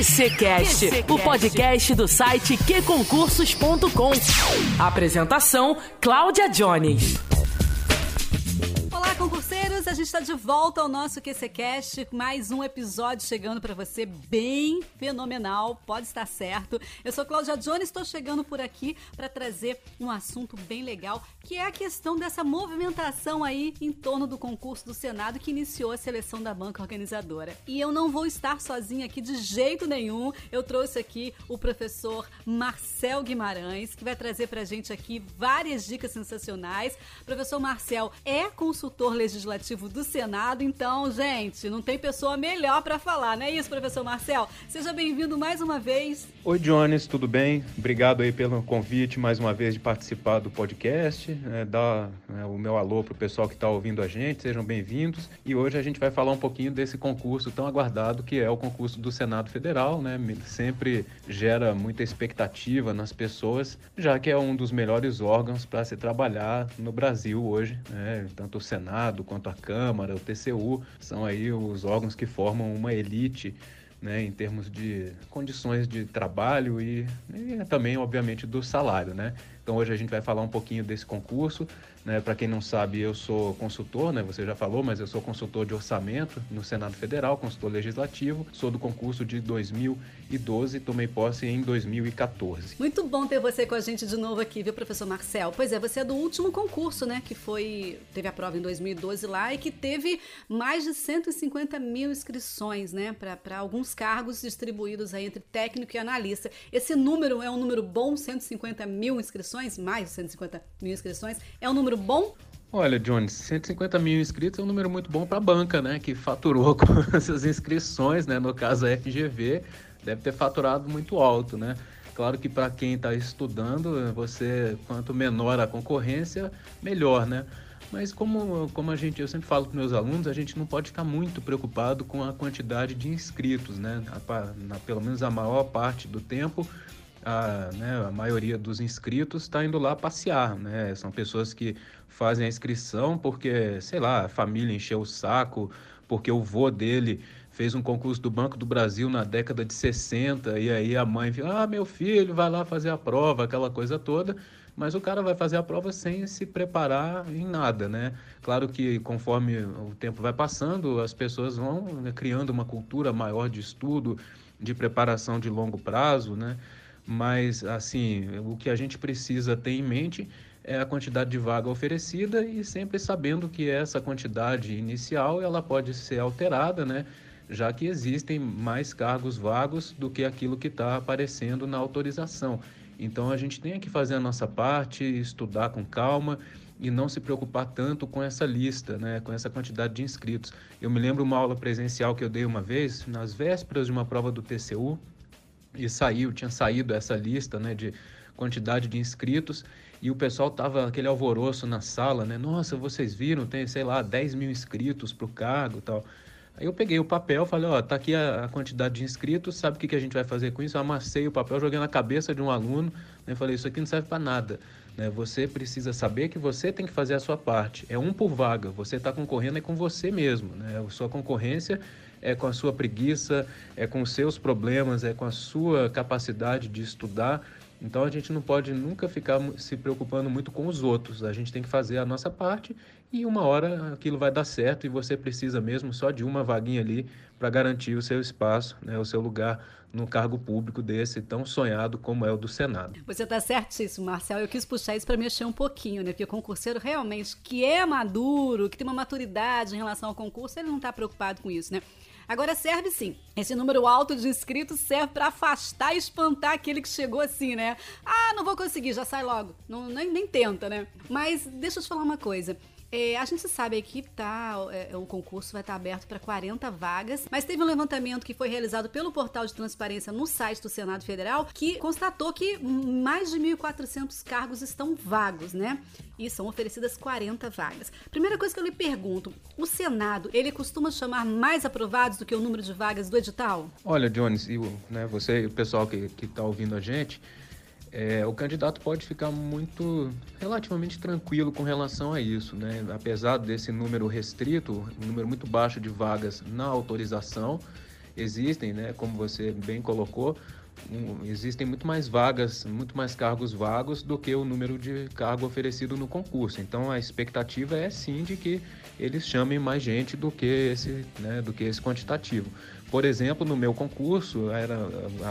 QCcast, o podcast do site qconcursos.com. Apresentação: Cláudia Jones. Olá, concurseiros! A gente está de volta ao nosso QCCast, mais um episódio chegando para você bem fenomenal, pode estar certo. Eu sou Cláudia Jones, estou chegando por aqui para trazer um assunto bem legal, que é a questão dessa movimentação aí em torno do concurso do Senado que iniciou a seleção da banca organizadora. E eu não vou estar sozinha aqui de jeito nenhum. Eu trouxe aqui o professor Marcel Guimarães, que vai trazer para gente aqui várias dicas sensacionais. Professor Marcel é consultor consultor legislativo do Senado. Então, gente, não tem pessoa melhor para falar, não é isso, professor Marcel? Seja bem-vindo mais uma vez. Oi, Jones, tudo bem? Obrigado aí pelo convite mais uma vez de participar do podcast. É, dar é, o meu alô para o pessoal que está ouvindo a gente, sejam bem-vindos. E hoje a gente vai falar um pouquinho desse concurso tão aguardado que é o concurso do Senado Federal, né? Sempre gera muita expectativa nas pessoas, já que é um dos melhores órgãos para se trabalhar no Brasil hoje, né? Tanto o Senado, quanto a Câmara, o TCU, são aí os órgãos que formam uma elite né, em termos de condições de trabalho e, e, também, obviamente, do salário. Né? Então, hoje a gente vai falar um pouquinho desse concurso, né? Para quem não sabe, eu sou consultor, né? Você já falou, mas eu sou consultor de orçamento no Senado Federal, consultor legislativo. Sou do concurso de 2012, tomei posse em 2014. Muito bom ter você com a gente de novo aqui, viu, professor Marcel? Pois é, você é do último concurso, né? Que foi teve a prova em 2012 lá e que teve mais de 150 mil inscrições, né? Para alguns cargos distribuídos aí entre técnico e analista. Esse número é um número bom, 150 mil inscrições, mais de 150 mil inscrições. É um número número bom? Olha, Jones, 150 mil inscritos é um número muito bom para a banca, né? Que faturou com essas inscrições, né? No caso a FGV, deve ter faturado muito alto, né? Claro que para quem está estudando, você quanto menor a concorrência, melhor, né? Mas como, como a gente, eu sempre falo para meus alunos, a gente não pode ficar muito preocupado com a quantidade de inscritos, né? Na, pelo menos a maior parte do tempo, a, né, a maioria dos inscritos está indo lá passear, né? São pessoas que fazem a inscrição porque, sei lá, a família encheu o saco, porque o vô dele fez um concurso do Banco do Brasil na década de 60 e aí a mãe fala, ah, meu filho, vai lá fazer a prova, aquela coisa toda. Mas o cara vai fazer a prova sem se preparar em nada, né? Claro que conforme o tempo vai passando, as pessoas vão né, criando uma cultura maior de estudo, de preparação de longo prazo, né? Mas assim, o que a gente precisa ter em mente é a quantidade de vaga oferecida e sempre sabendo que essa quantidade inicial ela pode ser alterada, né? já que existem mais cargos vagos do que aquilo que está aparecendo na autorização. Então a gente tem que fazer a nossa parte, estudar com calma e não se preocupar tanto com essa lista, né, com essa quantidade de inscritos. Eu me lembro uma aula presencial que eu dei uma vez, nas vésperas de uma prova do TCU, e saiu, tinha saído essa lista, né, de quantidade de inscritos e o pessoal tava aquele alvoroço na sala, né? Nossa, vocês viram, tem, sei lá, 10 mil inscritos para o cargo tal. Aí eu peguei o papel, falei, ó, tá aqui a, a quantidade de inscritos, sabe o que, que a gente vai fazer com isso? Eu amassei o papel, joguei na cabeça de um aluno, né? Falei, isso aqui não serve para nada. Né? Você precisa saber que você tem que fazer a sua parte. É um por vaga, você está concorrendo é com você mesmo, né? A sua concorrência é com a sua preguiça, é com os seus problemas, é com a sua capacidade de estudar. Então a gente não pode nunca ficar se preocupando muito com os outros. A gente tem que fazer a nossa parte e uma hora aquilo vai dar certo e você precisa mesmo só de uma vaguinha ali para garantir o seu espaço, né, o seu lugar no cargo público desse tão sonhado como é o do Senado. Você está certíssimo, Marcel. Eu quis puxar isso para mexer um pouquinho, né? Porque o concurseiro realmente que é maduro, que tem uma maturidade em relação ao concurso, ele não está preocupado com isso, né? Agora serve sim. Esse número alto de inscritos serve para afastar e espantar aquele que chegou assim, né? Ah, não vou conseguir, já sai logo. Não, nem, nem tenta, né? Mas deixa eu te falar uma coisa. É, a gente sabe que tá, é, o concurso vai estar aberto para 40 vagas, mas teve um levantamento que foi realizado pelo portal de transparência no site do Senado Federal que constatou que mais de 1.400 cargos estão vagos, né? E são oferecidas 40 vagas. Primeira coisa que eu lhe pergunto: o Senado ele costuma chamar mais aprovados do que o número de vagas do edital? Olha, Jones, e né, você e o pessoal que está ouvindo a gente é, o candidato pode ficar muito relativamente tranquilo com relação a isso, né? Apesar desse número restrito, um número muito baixo de vagas na autorização, existem, né, como você bem colocou, existem muito mais vagas, muito mais cargos vagos do que o número de cargo oferecido no concurso. Então a expectativa é sim de que eles chamem mais gente do que esse, né, do que esse quantitativo. Por exemplo, no meu concurso, era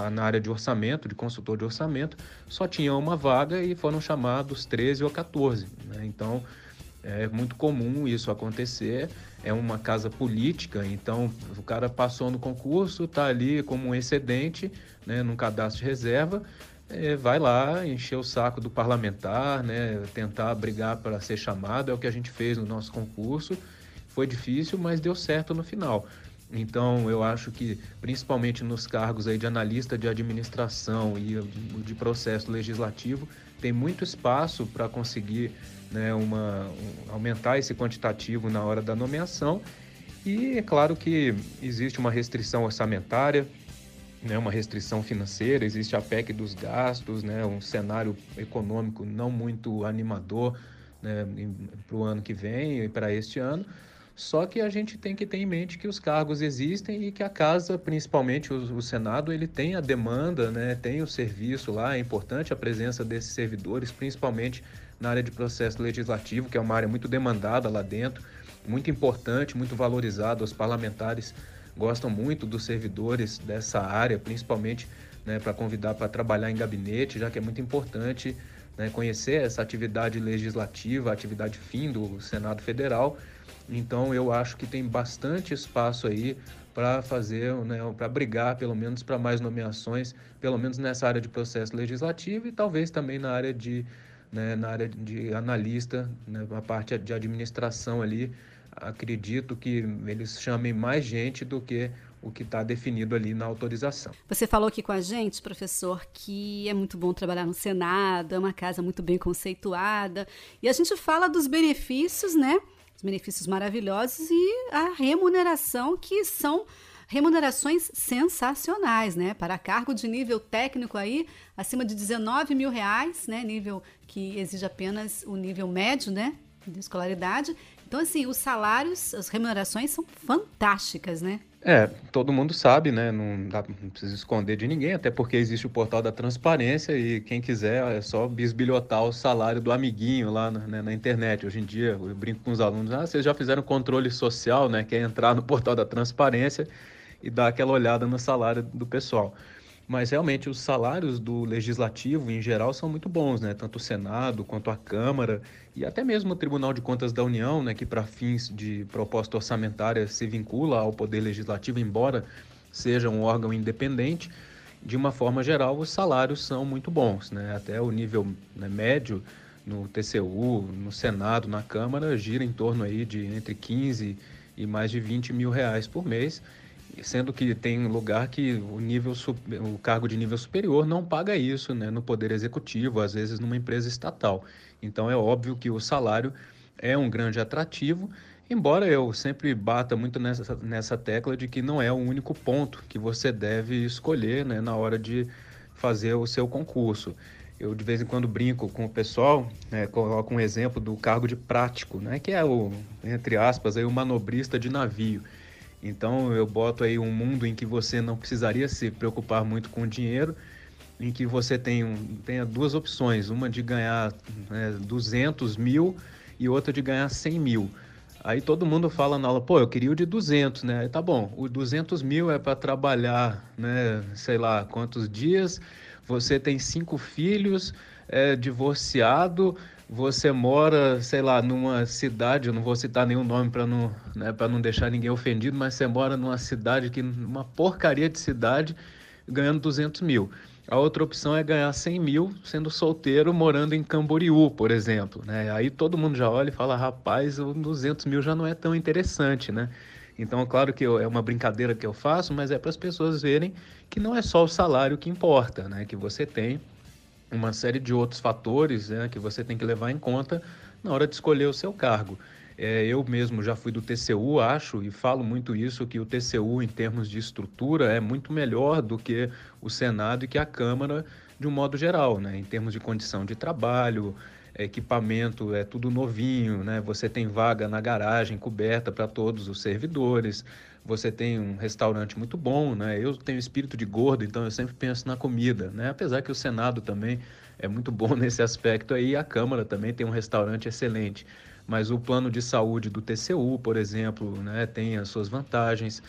na área de orçamento, de consultor de orçamento, só tinha uma vaga e foram chamados 13 ou 14. Né? Então, é muito comum isso acontecer. É uma casa política, então o cara passou no concurso, está ali como um excedente, né, num cadastro de reserva, é, vai lá encher o saco do parlamentar, né, tentar brigar para ser chamado. É o que a gente fez no nosso concurso. Foi difícil, mas deu certo no final. Então, eu acho que, principalmente nos cargos aí de analista de administração e de processo legislativo, tem muito espaço para conseguir né, uma, um, aumentar esse quantitativo na hora da nomeação. E é claro que existe uma restrição orçamentária, né, uma restrição financeira, existe a PEC dos gastos, né, um cenário econômico não muito animador né, para o ano que vem e para este ano. Só que a gente tem que ter em mente que os cargos existem e que a casa, principalmente o, o, Senado, ele tem a demanda, né, tem o serviço lá, é importante a presença desses servidores, principalmente na área de processo legislativo, que é uma área muito demandada lá dentro, muito importante, muito valorizada. Os parlamentares gostam muito dos servidores dessa área, principalmente né, para convidar para trabalhar em gabinete, já que é muito importante né, conhecer essa atividade legislativa, a atividade fim do Senado Federal então eu acho que tem bastante espaço aí para fazer, né, para brigar pelo menos para mais nomeações, pelo menos nessa área de processo legislativo e talvez também na área de, né, na área de analista, né, a parte de administração ali. Acredito que eles chamem mais gente do que o que está definido ali na autorização. Você falou aqui com a gente, professor, que é muito bom trabalhar no Senado, é uma casa muito bem conceituada, e a gente fala dos benefícios, né? os benefícios maravilhosos e a remuneração, que são remunerações sensacionais, né? Para cargo de nível técnico aí, acima de 19 mil reais, né? Nível que exige apenas o nível médio, né? De escolaridade. Então, assim, os salários, as remunerações são fantásticas, né? É, todo mundo sabe, né? Não, dá, não precisa esconder de ninguém, até porque existe o portal da transparência e quem quiser é só bisbilhotar o salário do amiguinho lá na, né, na internet. Hoje em dia, eu brinco com os alunos, ah, vocês já fizeram controle social, né? Que é entrar no portal da transparência e dar aquela olhada no salário do pessoal mas realmente os salários do legislativo em geral são muito bons, né? Tanto o Senado quanto a Câmara e até mesmo o Tribunal de Contas da União, né, que para fins de proposta orçamentária se vincula ao poder legislativo, embora seja um órgão independente, de uma forma geral os salários são muito bons, né? Até o nível né, médio no TCU, no Senado, na Câmara gira em torno aí de entre 15 e mais de 20 mil reais por mês sendo que tem lugar que o nível o cargo de nível superior não paga isso né, no poder executivo, às vezes numa empresa estatal. Então é óbvio que o salário é um grande atrativo, embora eu sempre bata muito nessa, nessa tecla de que não é o único ponto que você deve escolher né, na hora de fazer o seu concurso. Eu de vez em quando brinco com o pessoal, né, coloco um exemplo do cargo de prático, né, que é o, entre aspas, aí, o manobrista de navio. Então eu boto aí um mundo em que você não precisaria se preocupar muito com dinheiro, em que você tem um, tenha duas opções, uma de ganhar né, 200 mil e outra de ganhar 100 mil. Aí todo mundo fala na aula, pô, eu queria o de 200, né? Aí tá bom, o 200 mil é para trabalhar, né, sei lá, quantos dias, você tem cinco filhos, é divorciado, você mora, sei lá, numa cidade, eu não vou citar nenhum nome para não, né, não deixar ninguém ofendido, mas você mora numa cidade que, uma porcaria de cidade, ganhando 200 mil. A outra opção é ganhar 100 mil sendo solteiro, morando em Camboriú, por exemplo. Né? Aí todo mundo já olha e fala, rapaz, o 200 mil já não é tão interessante, né? Então, claro que eu, é uma brincadeira que eu faço, mas é para as pessoas verem que não é só o salário que importa, né? Que você tem uma série de outros fatores né, que você tem que levar em conta na hora de escolher o seu cargo. É, eu mesmo já fui do TCU, acho, e falo muito isso, que o TCU, em termos de estrutura, é muito melhor do que o Senado e que a Câmara, de um modo geral, né? em termos de condição de trabalho, equipamento, é tudo novinho, né? você tem vaga na garagem coberta para todos os servidores, você tem um restaurante muito bom, né? Eu tenho espírito de gordo, então eu sempre penso na comida, né? Apesar que o Senado também é muito bom nesse aspecto aí, a Câmara também tem um restaurante excelente. Mas o plano de saúde do TCU, por exemplo, né, tem as suas vantagens.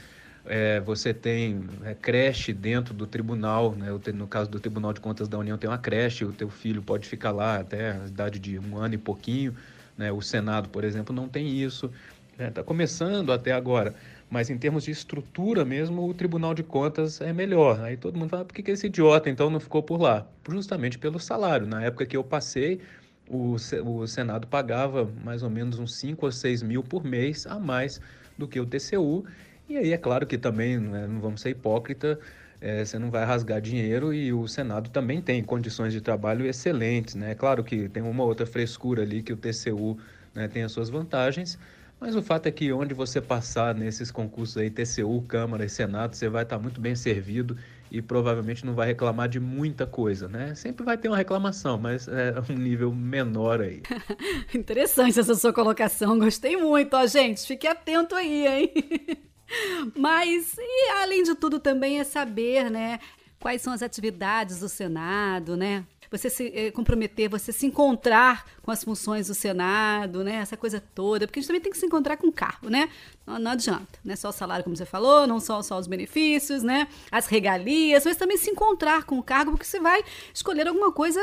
É, você tem é, creche dentro do tribunal, né? no caso do Tribunal de Contas da União tem uma creche, o teu filho pode ficar lá até a idade de um ano e pouquinho, né? o Senado, por exemplo, não tem isso, está né? Tá começando até agora, mas em termos de estrutura mesmo, o Tribunal de Contas é melhor. Aí todo mundo fala, por que, que esse idiota então não ficou por lá? Justamente pelo salário. Na época que eu passei, o, o Senado pagava mais ou menos uns 5 ou 6 mil por mês a mais do que o TCU. E aí é claro que também, né, não vamos ser hipócrita, é, você não vai rasgar dinheiro e o Senado também tem condições de trabalho excelentes. Né? Claro que tem uma outra frescura ali que o TCU né, tem as suas vantagens, mas o fato é que onde você passar nesses concursos aí, TCU, Câmara e Senado, você vai estar muito bem servido e provavelmente não vai reclamar de muita coisa, né? Sempre vai ter uma reclamação, mas é um nível menor aí. Interessante essa sua colocação, gostei muito, ó, gente. Fique atento aí, hein? Mas, e além de tudo, também é saber, né, quais são as atividades do Senado, né? Você se eh, comprometer, você se encontrar com as funções do Senado, né? Essa coisa toda, porque a gente também tem que se encontrar com o cargo, né? Não, não adianta, né? Só o salário, como você falou, não só, só os benefícios, né? As regalias, mas também se encontrar com o cargo, porque você vai escolher alguma coisa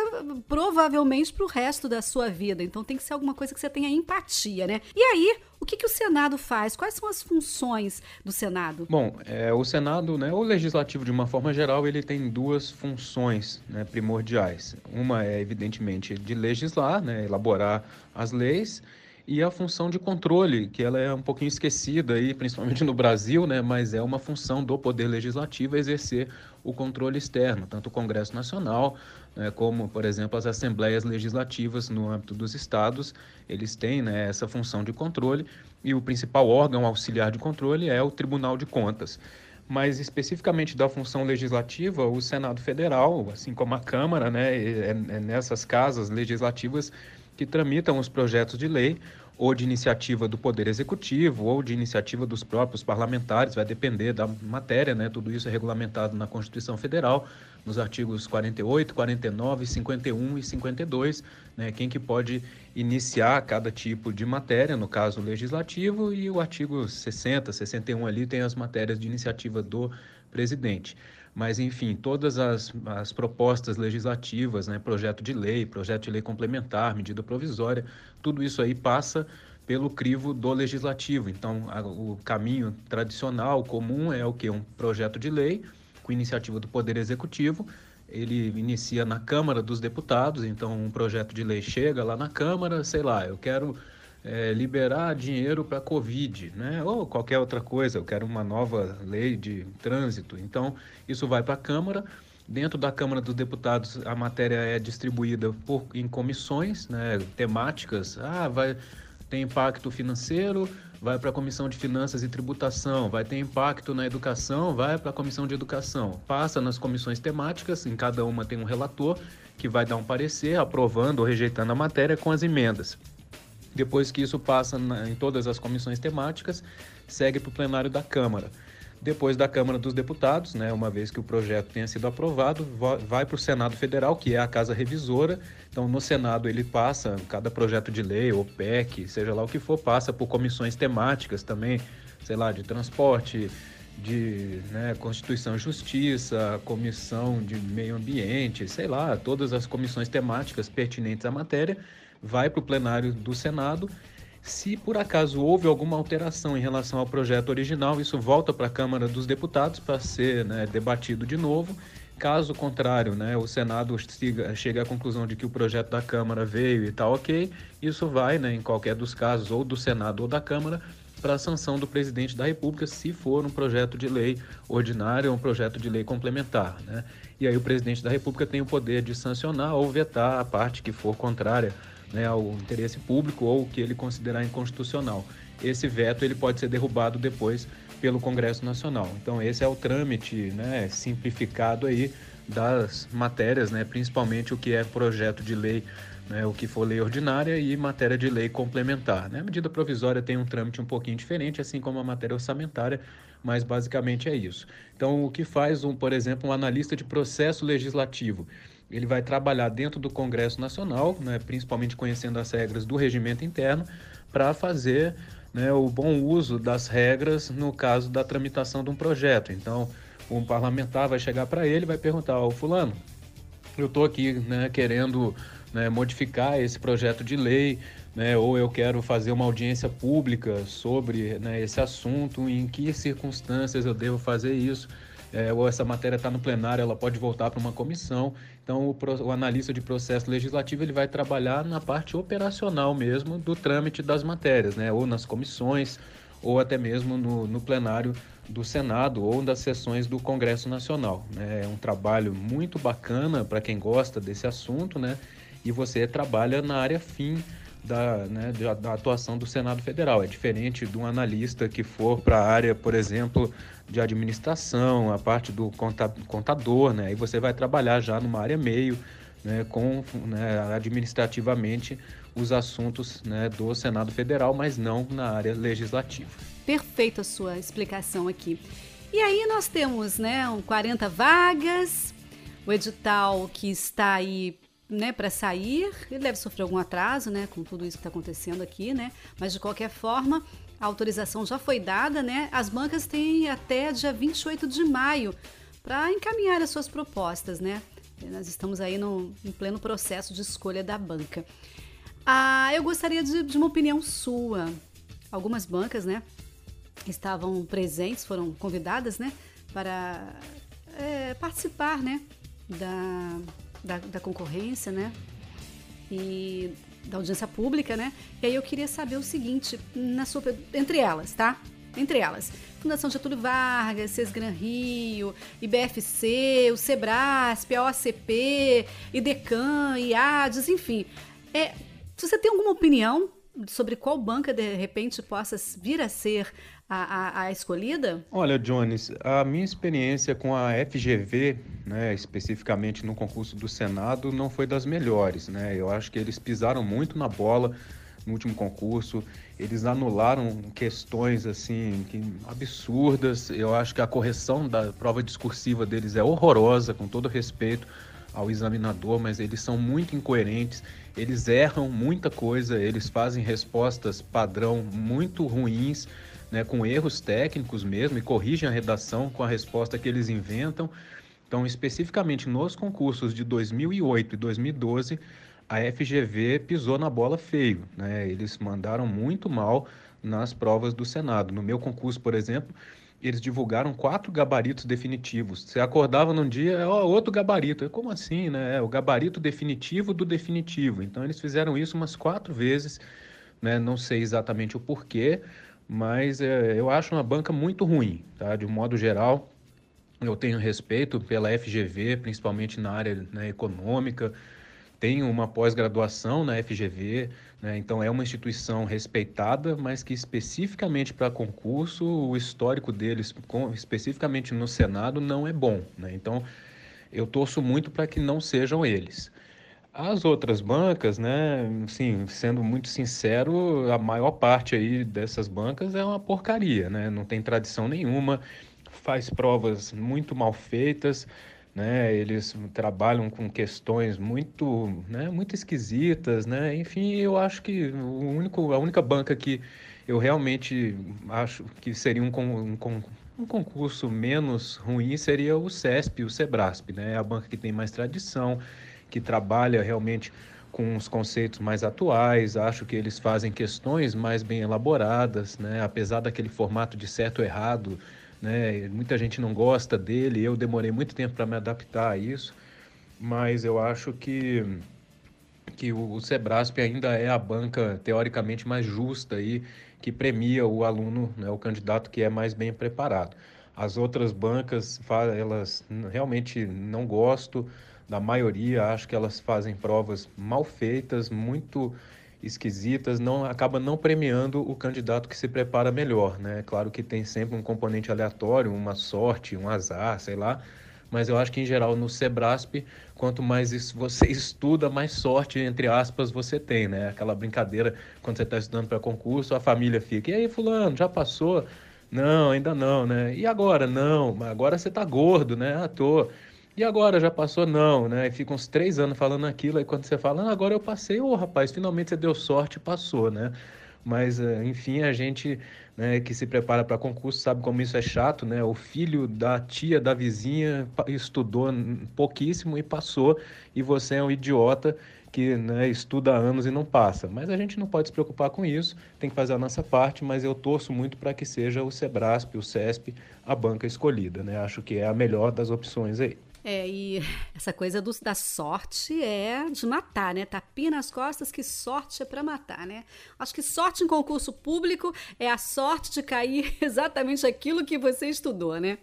provavelmente para o resto da sua vida. Então tem que ser alguma coisa que você tenha empatia, né? E aí, que, que o Senado faz? Quais são as funções do Senado? Bom, é, o Senado, né, o Legislativo, de uma forma geral, ele tem duas funções né, primordiais. Uma é, evidentemente, de legislar, né, elaborar as leis, e a função de controle, que ela é um pouquinho esquecida aí, principalmente no Brasil, né, mas é uma função do Poder Legislativo exercer o controle externo, tanto o Congresso Nacional, né, como, por exemplo, as assembleias legislativas no âmbito dos estados, eles têm né, essa função de controle, e o principal órgão auxiliar de controle é o Tribunal de Contas. Mas especificamente da função legislativa, o Senado Federal, assim como a Câmara, né, é, é nessas casas legislativas que tramitam os projetos de lei, ou de iniciativa do Poder Executivo, ou de iniciativa dos próprios parlamentares, vai depender da matéria, né? Tudo isso é regulamentado na Constituição Federal, nos artigos 48, 49, 51 e 52, né? Quem que pode iniciar cada tipo de matéria, no caso legislativo, e o artigo 60, 61 ali tem as matérias de iniciativa do presidente. Mas, enfim, todas as, as propostas legislativas, né, projeto de lei, projeto de lei complementar, medida provisória, tudo isso aí passa pelo crivo do legislativo. Então, a, o caminho tradicional, comum, é o que? Um projeto de lei com iniciativa do Poder Executivo. Ele inicia na Câmara dos Deputados, então um projeto de lei chega lá na Câmara, sei lá, eu quero é, liberar dinheiro para a Covid, né? ou qualquer outra coisa, eu quero uma nova lei de trânsito. Então, isso vai para a Câmara. Dentro da Câmara dos Deputados, a matéria é distribuída por, em comissões né, temáticas. Ah, vai ter impacto financeiro, vai para a Comissão de Finanças e Tributação, vai ter impacto na educação, vai para a Comissão de Educação. Passa nas comissões temáticas, em cada uma tem um relator que vai dar um parecer aprovando ou rejeitando a matéria com as emendas. Depois que isso passa na, em todas as comissões temáticas, segue para o plenário da Câmara. Depois da Câmara dos Deputados, né, uma vez que o projeto tenha sido aprovado, vai para o Senado Federal, que é a casa revisora. Então, no Senado, ele passa, cada projeto de lei, ou PEC, seja lá o que for, passa por comissões temáticas também, sei lá, de transporte, de né, Constituição e Justiça, Comissão de Meio Ambiente, sei lá, todas as comissões temáticas pertinentes à matéria vai para o plenário do Senado. Se por acaso houve alguma alteração em relação ao projeto original, isso volta para a Câmara dos Deputados para ser né, debatido de novo. Caso contrário, né, o Senado chega à conclusão de que o projeto da Câmara veio e está ok, isso vai, né, em qualquer dos casos, ou do Senado ou da Câmara, para a sanção do presidente da República, se for um projeto de lei ordinário ou um projeto de lei complementar. Né? E aí o presidente da República tem o poder de sancionar ou vetar a parte que for contrária né, ao interesse público ou o que ele considerar inconstitucional. Esse veto ele pode ser derrubado depois pelo Congresso Nacional. Então esse é o trâmite né, simplificado aí das matérias, né, principalmente o que é projeto de lei, né, o que for lei ordinária e matéria de lei complementar. Né? A medida provisória tem um trâmite um pouquinho diferente, assim como a matéria orçamentária, mas basicamente é isso. Então, o que faz, um, por exemplo, um analista de processo legislativo? Ele vai trabalhar dentro do Congresso Nacional, né, principalmente conhecendo as regras do regimento interno, para fazer né, o bom uso das regras no caso da tramitação de um projeto. Então, um parlamentar vai chegar para ele e vai perguntar: ao Fulano, eu estou aqui né, querendo né, modificar esse projeto de lei, né, ou eu quero fazer uma audiência pública sobre né, esse assunto, em que circunstâncias eu devo fazer isso, é, ou essa matéria está no plenário, ela pode voltar para uma comissão. Então, o, o, analista de processo legislativo ele vai trabalhar na parte operacional mesmo do trâmite das matérias, né, ou nas comissões, ou até mesmo no, no plenário do Senado ou das sessões do Congresso Nacional. Né? É um trabalho muito bacana para quem gosta desse assunto, né? E você trabalha na área fim da, né, da, atuação do Senado Federal. É diferente de um analista que for para a área, por exemplo, de administração, a parte do contador, né? Aí você vai trabalhar já numa área meio, né, com né, administrativamente os assuntos né, do Senado Federal, mas não na área legislativa. Perfeita a sua explicação aqui. E aí nós temos né, 40 vagas, o edital que está aí né, para sair, ele deve sofrer algum atraso, né, com tudo isso que está acontecendo aqui, né, mas de qualquer forma, a autorização já foi dada, né, as bancas têm até dia 28 de maio para encaminhar as suas propostas, né, nós estamos aí no, em pleno processo de escolha da banca. Ah, eu gostaria de, de uma opinião sua. Algumas bancas, né, estavam presentes, foram convidadas, né, para é, participar, né, da da, da concorrência, né? E da audiência pública, né? E aí eu queria saber o seguinte, na sua, entre elas, tá? Entre elas, Fundação Getúlio Vargas, Sesgran Rio, IBFC, o Sebrasp, a OACP, IDECAN, IADES, enfim. É, se você tem alguma opinião sobre qual banca de repente possa vir a ser a, a, a, escolhida? Olha, Jones, a minha experiência com a FGV, né, especificamente no concurso do Senado, não foi das melhores. Né? Eu acho que eles pisaram muito na bola no último concurso. Eles anularam questões assim que, absurdas. Eu acho que a correção da prova discursiva deles é horrorosa, com todo respeito ao examinador, mas eles são muito incoerentes. Eles erram muita coisa, eles fazem respostas padrão muito ruins né, com erros técnicos mesmo, e corrigem a redação com a resposta que eles inventam. Então, especificamente nos concursos de 2008 e 2012, a FGV pisou na bola feio. Né? Eles mandaram muito mal nas provas do Senado. No meu concurso, por exemplo, eles divulgaram quatro gabaritos definitivos. Você acordava num dia, ó, oh, outro gabarito. Como assim, né? É o gabarito definitivo do definitivo. Então, eles fizeram isso umas quatro vezes, né? Não sei exatamente o porquê, mas é, eu acho uma banca muito ruim, tá? De um modo geral, eu tenho respeito pela FGV, principalmente na área né, econômica, tenho uma pós-graduação na FGV, né, então é uma instituição respeitada, mas que especificamente para concurso, o histórico deles, com, especificamente no Senado, não é bom. Né? Então eu torço muito para que não sejam eles. As outras bancas, né, sim, sendo muito sincero, a maior parte aí dessas bancas é uma porcaria, né? Não tem tradição nenhuma, faz provas muito mal feitas, né? Eles trabalham com questões muito, né, muito esquisitas, né? Enfim, eu acho que o único, a única banca que eu realmente acho que seria um, um, um concurso menos ruim seria o CESP, o SEBRASP, né? É a banca que tem mais tradição, que trabalha realmente com os conceitos mais atuais. Acho que eles fazem questões mais bem elaboradas, né? apesar daquele formato de certo ou errado. Né? Muita gente não gosta dele, eu demorei muito tempo para me adaptar a isso, mas eu acho que, que o Sebrasp ainda é a banca teoricamente mais justa aí, que premia o aluno, né, o candidato que é mais bem preparado. As outras bancas, elas realmente não gosto, da maioria, acho que elas fazem provas mal feitas, muito esquisitas, não acaba não premiando o candidato que se prepara melhor, né? Claro que tem sempre um componente aleatório, uma sorte, um azar, sei lá, mas eu acho que em geral no Sebrasp, quanto mais você estuda, mais sorte entre aspas você tem, né? Aquela brincadeira quando você está estudando para concurso, a família fica: "E aí, fulano, já passou?" Não, ainda não, né? E agora? Não, agora você tá gordo, né? Ah, tô. E agora, já passou? Não, né? E fica uns três anos falando aquilo, aí quando você fala, ah, agora eu passei, ô oh, rapaz, finalmente você deu sorte passou, né? Mas, eh, enfim, a gente né, que se prepara para concurso sabe como isso é chato, né? O filho da tia, da vizinha, estudou pouquíssimo e passou, e você é um idiota que né, estuda há anos e não passa. Mas a gente não pode se preocupar com isso, tem que fazer a nossa parte, mas eu torço muito para que seja o Sebrasp, o CESP, a banca escolhida, né? Acho que é a melhor das opções aí. É, e essa coisa do, da sorte é de matar, né? Tapinha nas costas, que sorte é para matar, né? Acho que sorte em concurso público é a sorte de cair exatamente aquilo que você estudou, né?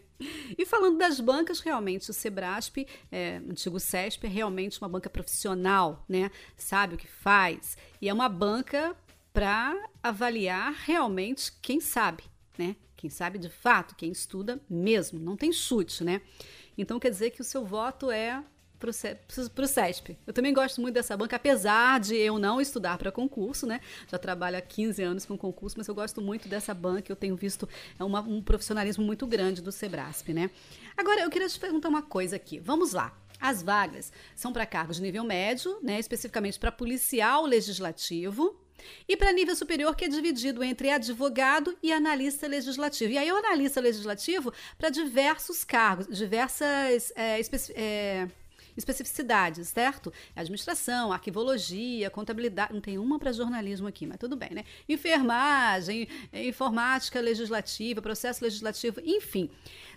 E falando das bancas, realmente o Sebrasp, é, antigo CESP, é realmente uma banca profissional, né? Sabe o que faz. E é uma banca para avaliar realmente quem sabe, né? Quem sabe de fato, quem estuda mesmo, não tem chute, né? Então quer dizer que o seu voto é para o CESP. Eu também gosto muito dessa banca, apesar de eu não estudar para concurso, né? Já trabalho há 15 anos com concurso, mas eu gosto muito dessa banca. Eu tenho visto é uma, um profissionalismo muito grande do Sebrasp, né? Agora, eu queria te perguntar uma coisa aqui. Vamos lá. As vagas são para cargos de nível médio, né? Especificamente para policial legislativo, e para nível superior, que é dividido entre advogado e analista legislativo. E aí, o analista legislativo para diversos cargos, diversas é, é, especificidades, certo? Administração, arquivologia, contabilidade. Não tem uma para jornalismo aqui, mas tudo bem, né? Enfermagem, informática legislativa, processo legislativo, enfim.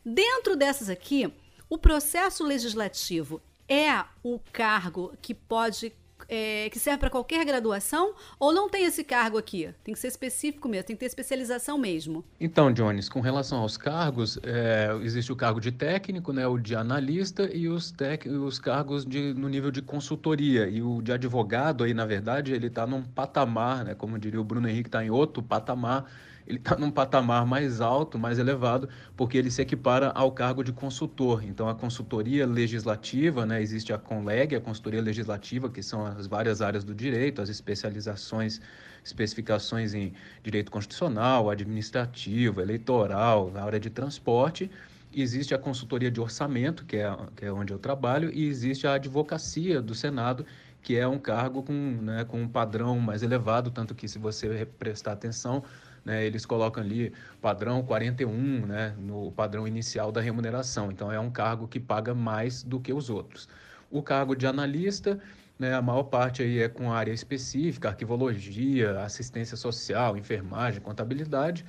Dentro dessas aqui, o processo legislativo é o cargo que pode é, que serve para qualquer graduação ou não tem esse cargo aqui? Tem que ser específico mesmo, tem que ter especialização mesmo. Então, Jones, com relação aos cargos, é, existe o cargo de técnico, né, o de analista e os, tec, os cargos de, no nível de consultoria. E o de advogado, aí, na verdade, ele está num patamar, né, como diria o Bruno Henrique, está em outro patamar ele está num patamar mais alto, mais elevado, porque ele se equipara ao cargo de consultor. Então, a consultoria legislativa, né, existe a CONLEG, a consultoria legislativa, que são as várias áreas do direito, as especializações, especificações em direito constitucional, administrativo, eleitoral, na área de transporte. Existe a consultoria de orçamento, que é, que é onde eu trabalho, e existe a advocacia do Senado, que é um cargo com, né, com um padrão mais elevado, tanto que se você prestar atenção, né, eles colocam ali padrão 41, né, no padrão inicial da remuneração. Então, é um cargo que paga mais do que os outros. O cargo de analista, né, a maior parte aí é com área específica, arquivologia, assistência social, enfermagem, contabilidade.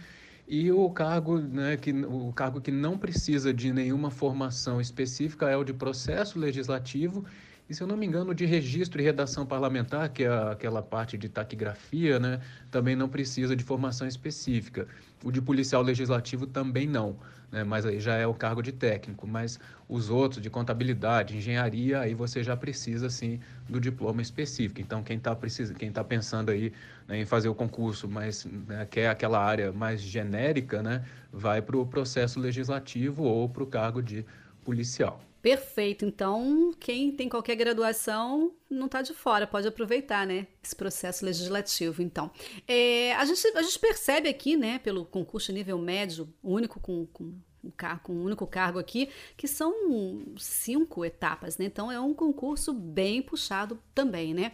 E o cargo, né, que, o cargo que não precisa de nenhuma formação específica é o de processo legislativo e se eu não me engano, de registro e redação parlamentar, que é aquela parte de taquigrafia, né, também não precisa de formação específica. O de policial legislativo também não, né, mas aí já é o cargo de técnico. Mas os outros, de contabilidade, engenharia, aí você já precisa, sim, do diploma específico. Então, quem está quem tá pensando aí né, em fazer o concurso, mas né, quer aquela área mais genérica, né, vai para o processo legislativo ou para o cargo de policial. Perfeito. Então, quem tem qualquer graduação não está de fora, pode aproveitar, né? Esse processo legislativo. Então, é, a, gente, a gente percebe aqui, né, pelo concurso nível médio, único com, com um, um único cargo aqui, que são cinco etapas, né? Então, é um concurso bem puxado também, né?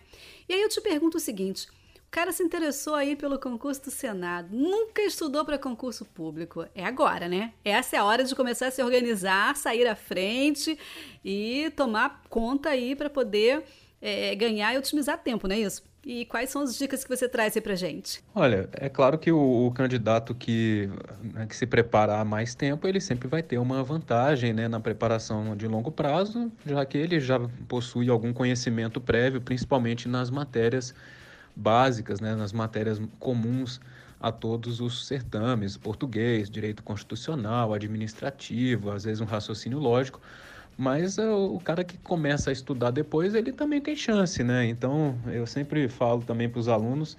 E aí eu te pergunto o seguinte cara se interessou aí pelo concurso do Senado, nunca estudou para concurso público. É agora, né? Essa é a hora de começar a se organizar, sair à frente e tomar conta aí para poder é, ganhar e otimizar tempo, não é isso? E quais são as dicas que você traz aí pra gente? Olha, é claro que o, o candidato que, né, que se prepara há mais tempo, ele sempre vai ter uma vantagem né, na preparação de longo prazo, já que ele já possui algum conhecimento prévio, principalmente nas matérias básicas, né, nas matérias comuns a todos os certames, português, direito constitucional, administrativo, às vezes um raciocínio lógico, mas uh, o cara que começa a estudar depois, ele também tem chance, né? Então, eu sempre falo também para os alunos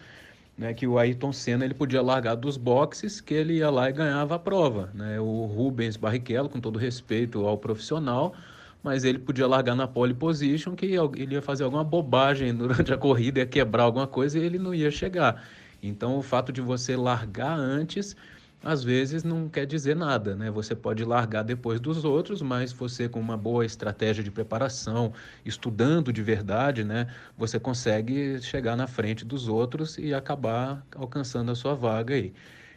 né, que o Ayrton Senna ele podia largar dos boxes, que ele ia lá e ganhava a prova, né? O Rubens Barrichello, com todo respeito ao profissional, mas ele podia largar na pole position, que ele ia fazer alguma bobagem durante a corrida, ia quebrar alguma coisa e ele não ia chegar. Então, o fato de você largar antes às vezes não quer dizer nada, né? Você pode largar depois dos outros, mas você com uma boa estratégia de preparação, estudando de verdade, né, você consegue chegar na frente dos outros e acabar alcançando a sua vaga aí.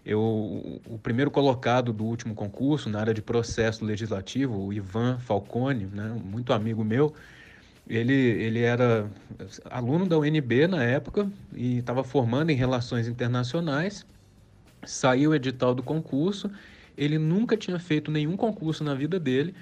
Eu, o primeiro colocado do último concurso na área de processo legislativo, o Ivan Falcone, né, muito amigo meu, ele, ele era aluno da UNB na época e estava formando em relações internacionais Saiu o edital do concurso, ele nunca tinha feito nenhum concurso na vida dele.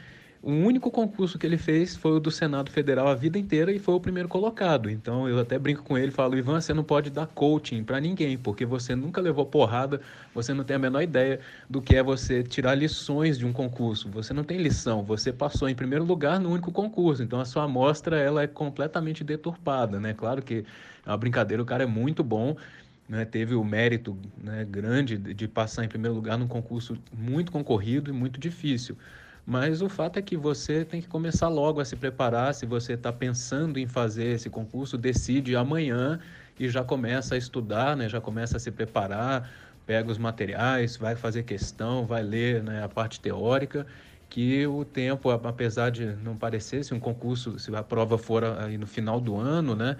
O único concurso que ele fez foi o do Senado Federal a vida inteira e foi o primeiro colocado. Então eu até brinco com ele, falo: "Ivan, você não pode dar coaching para ninguém, porque você nunca levou porrada, você não tem a menor ideia do que é você tirar lições de um concurso. Você não tem lição, você passou em primeiro lugar no único concurso. Então a sua amostra ela é completamente deturpada, né? Claro que é uma brincadeira, o cara é muito bom, né, teve o mérito né, grande de passar em primeiro lugar num concurso muito concorrido e muito difícil. Mas o fato é que você tem que começar logo a se preparar. Se você está pensando em fazer esse concurso, decide amanhã e já começa a estudar, né, já começa a se preparar, pega os materiais, vai fazer questão, vai ler né, a parte teórica que o tempo, apesar de não parecer, se um concurso, se a prova for aí no final do ano, né,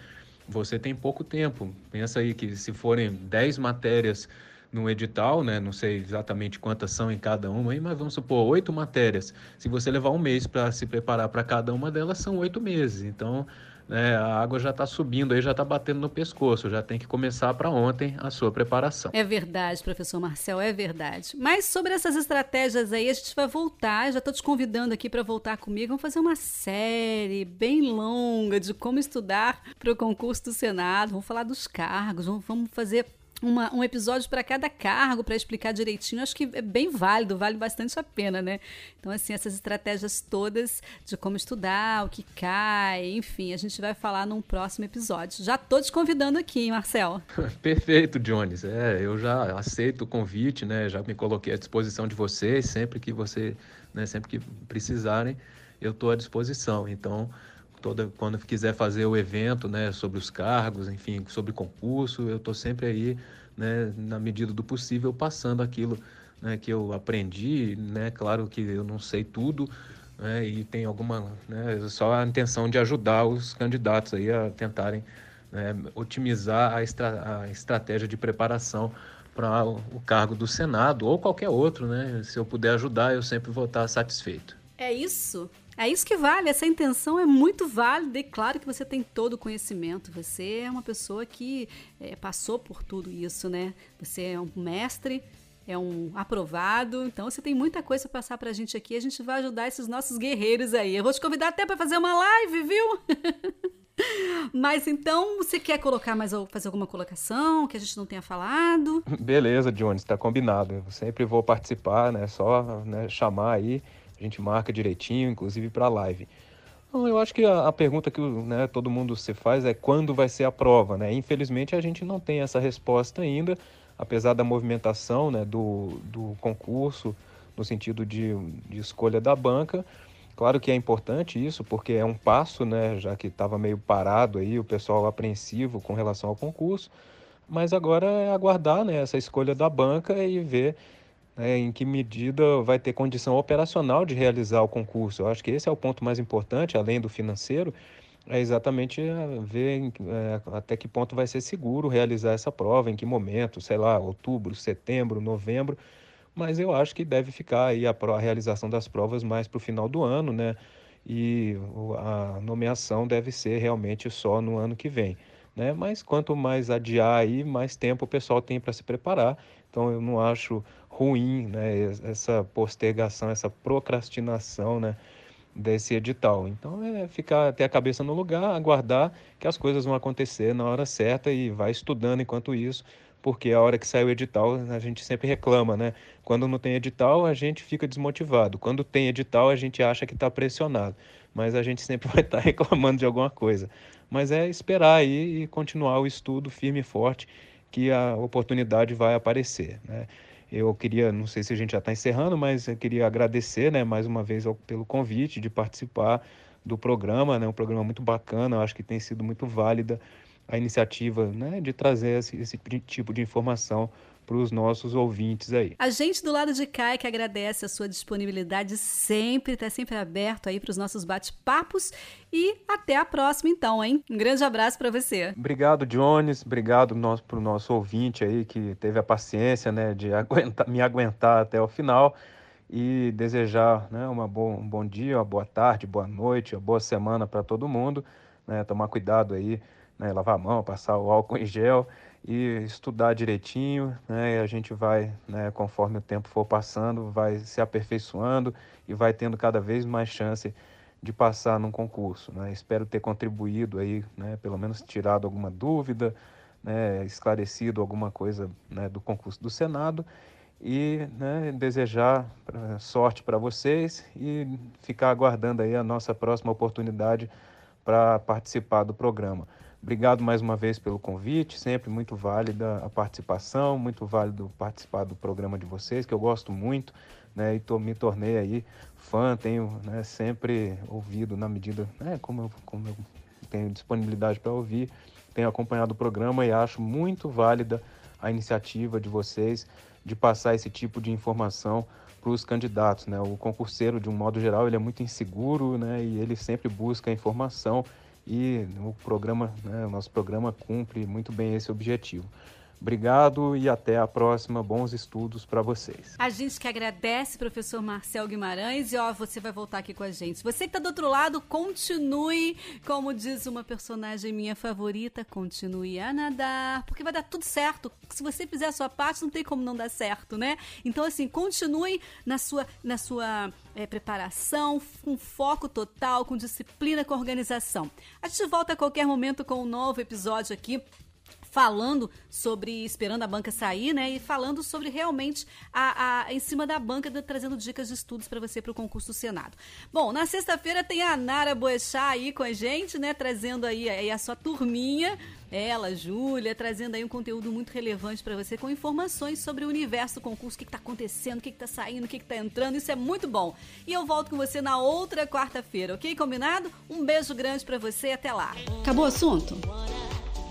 você tem pouco tempo. Pensa aí que se forem 10 matérias no edital, né? Não sei exatamente quantas são em cada uma, mas vamos supor oito matérias. Se você levar um mês para se preparar para cada uma delas, são oito meses. Então, né, a água já está subindo aí, já está batendo no pescoço, já tem que começar para ontem a sua preparação. É verdade, professor Marcel, é verdade. Mas sobre essas estratégias aí, a gente vai voltar, já estou te convidando aqui para voltar comigo, vamos fazer uma série bem longa de como estudar para o concurso do Senado, vamos falar dos cargos, vamos fazer uma, um episódio para cada cargo para explicar direitinho. Acho que é bem válido, vale bastante a pena, né? Então, assim, essas estratégias todas de como estudar, o que cai, enfim, a gente vai falar num próximo episódio. Já tô te convidando aqui, hein, Marcel? Perfeito, Jones. É, eu já aceito o convite, né? Já me coloquei à disposição de vocês, sempre que você, né, sempre que precisarem, eu estou à disposição. Então, toda quando quiser fazer o evento, né, sobre os cargos, enfim, sobre concurso, eu estou sempre aí, né, na medida do possível, passando aquilo, né, que eu aprendi, né, claro que eu não sei tudo, né, e tem alguma, né, só a intenção de ajudar os candidatos aí a tentarem né, otimizar a, estra a estratégia de preparação para o cargo do Senado ou qualquer outro, né? Se eu puder ajudar, eu sempre vou estar satisfeito. É isso. É isso que vale, essa intenção é muito válida e claro que você tem todo o conhecimento. Você é uma pessoa que é, passou por tudo isso, né? Você é um mestre, é um aprovado, então você tem muita coisa para passar para a gente aqui. A gente vai ajudar esses nossos guerreiros aí. Eu vou te convidar até para fazer uma live, viu? Mas então, você quer colocar mais fazer alguma colocação que a gente não tenha falado? Beleza, Jones, está combinado. Eu sempre vou participar, né? Só né, chamar aí. A gente marca direitinho, inclusive para live. Eu acho que a, a pergunta que né, todo mundo se faz é quando vai ser a prova, né? Infelizmente a gente não tem essa resposta ainda, apesar da movimentação né, do, do concurso no sentido de, de escolha da banca. Claro que é importante isso, porque é um passo, né, já que estava meio parado aí, o pessoal apreensivo com relação ao concurso, mas agora é aguardar né, essa escolha da banca e ver né, em que medida vai ter condição operacional de realizar o concurso. Eu acho que esse é o ponto mais importante, além do financeiro, é exatamente eh, ver é, até que ponto vai ser seguro realizar essa prova, em que momento, sei lá, outubro, setembro, novembro, mas eu acho que deve ficar aí a, a realização das provas mais para o final do ano, né? E a nomeação deve ser realmente só no ano que vem. Né? Mas quanto mais adiar aí, mais tempo o pessoal tem para se preparar. Então eu não acho ruim, né, essa postergação, essa procrastinação, né, desse edital. Então é ficar ter a cabeça no lugar, aguardar que as coisas vão acontecer na hora certa e vai estudando enquanto isso, porque a hora que sai o edital a gente sempre reclama, né? Quando não tem edital a gente fica desmotivado, quando tem edital a gente acha que está pressionado, mas a gente sempre vai estar tá reclamando de alguma coisa. Mas é esperar aí e continuar o estudo firme e forte que a oportunidade vai aparecer, né? Eu queria, não sei se a gente já está encerrando, mas eu queria agradecer, né, mais uma vez pelo convite de participar do programa, né, um programa muito bacana, eu acho que tem sido muito válida a iniciativa, né, de trazer esse, esse tipo de informação para os nossos ouvintes aí. A gente do lado de cá é que agradece a sua disponibilidade sempre, está sempre aberto aí para os nossos bate-papos e até a próxima então, hein? Um grande abraço para você. Obrigado, Jones, obrigado nosso, para o nosso ouvinte aí que teve a paciência né, de aguentar, me aguentar até o final e desejar né, uma boa, um bom dia, uma boa tarde, boa noite, uma boa semana para todo mundo. Né, tomar cuidado aí, né, lavar a mão, passar o álcool em gel e estudar direitinho, né? E a gente vai, né, conforme o tempo for passando, vai se aperfeiçoando e vai tendo cada vez mais chance de passar num concurso, né? Espero ter contribuído aí, né, pelo menos tirado alguma dúvida, né, esclarecido alguma coisa, né, do concurso do Senado e né, desejar sorte para vocês e ficar aguardando aí a nossa próxima oportunidade para participar do programa. Obrigado mais uma vez pelo convite, sempre muito válida a participação, muito válido participar do programa de vocês, que eu gosto muito, né, e tô, me tornei aí fã, tenho né, sempre ouvido na medida, né, como, eu, como eu tenho disponibilidade para ouvir, tenho acompanhado o programa e acho muito válida a iniciativa de vocês de passar esse tipo de informação para os candidatos, né? O concurseiro, de um modo geral, ele é muito inseguro, né? E ele sempre busca informação e o programa, né, o nosso programa cumpre muito bem esse objetivo. Obrigado e até a próxima. Bons estudos para vocês. A gente que agradece, professor Marcel Guimarães, e ó, você vai voltar aqui com a gente. Você que está do outro lado, continue, como diz uma personagem minha favorita, continue a nadar, porque vai dar tudo certo. Se você fizer a sua parte, não tem como não dar certo, né? Então, assim, continue na sua, na sua é, preparação, com foco total, com disciplina, com organização. A gente volta a qualquer momento com um novo episódio aqui falando sobre esperando a banca sair, né? E falando sobre realmente a, a em cima da banca, trazendo dicas de estudos para você para o concurso do Senado. Bom, na sexta-feira tem a Nara Boechat aí com a gente, né? Trazendo aí, aí a sua turminha. Ela, Júlia, trazendo aí um conteúdo muito relevante para você com informações sobre o universo do concurso, o que está acontecendo, o que está saindo, o que está entrando. Isso é muito bom. E eu volto com você na outra quarta-feira, ok? Combinado? Um beijo grande para você até lá. Acabou o assunto?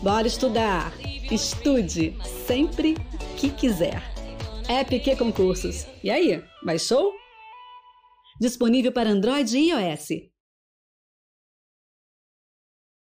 Bora estudar! Estude sempre que quiser. App Concursos. E aí, baixou? Disponível para Android e iOS.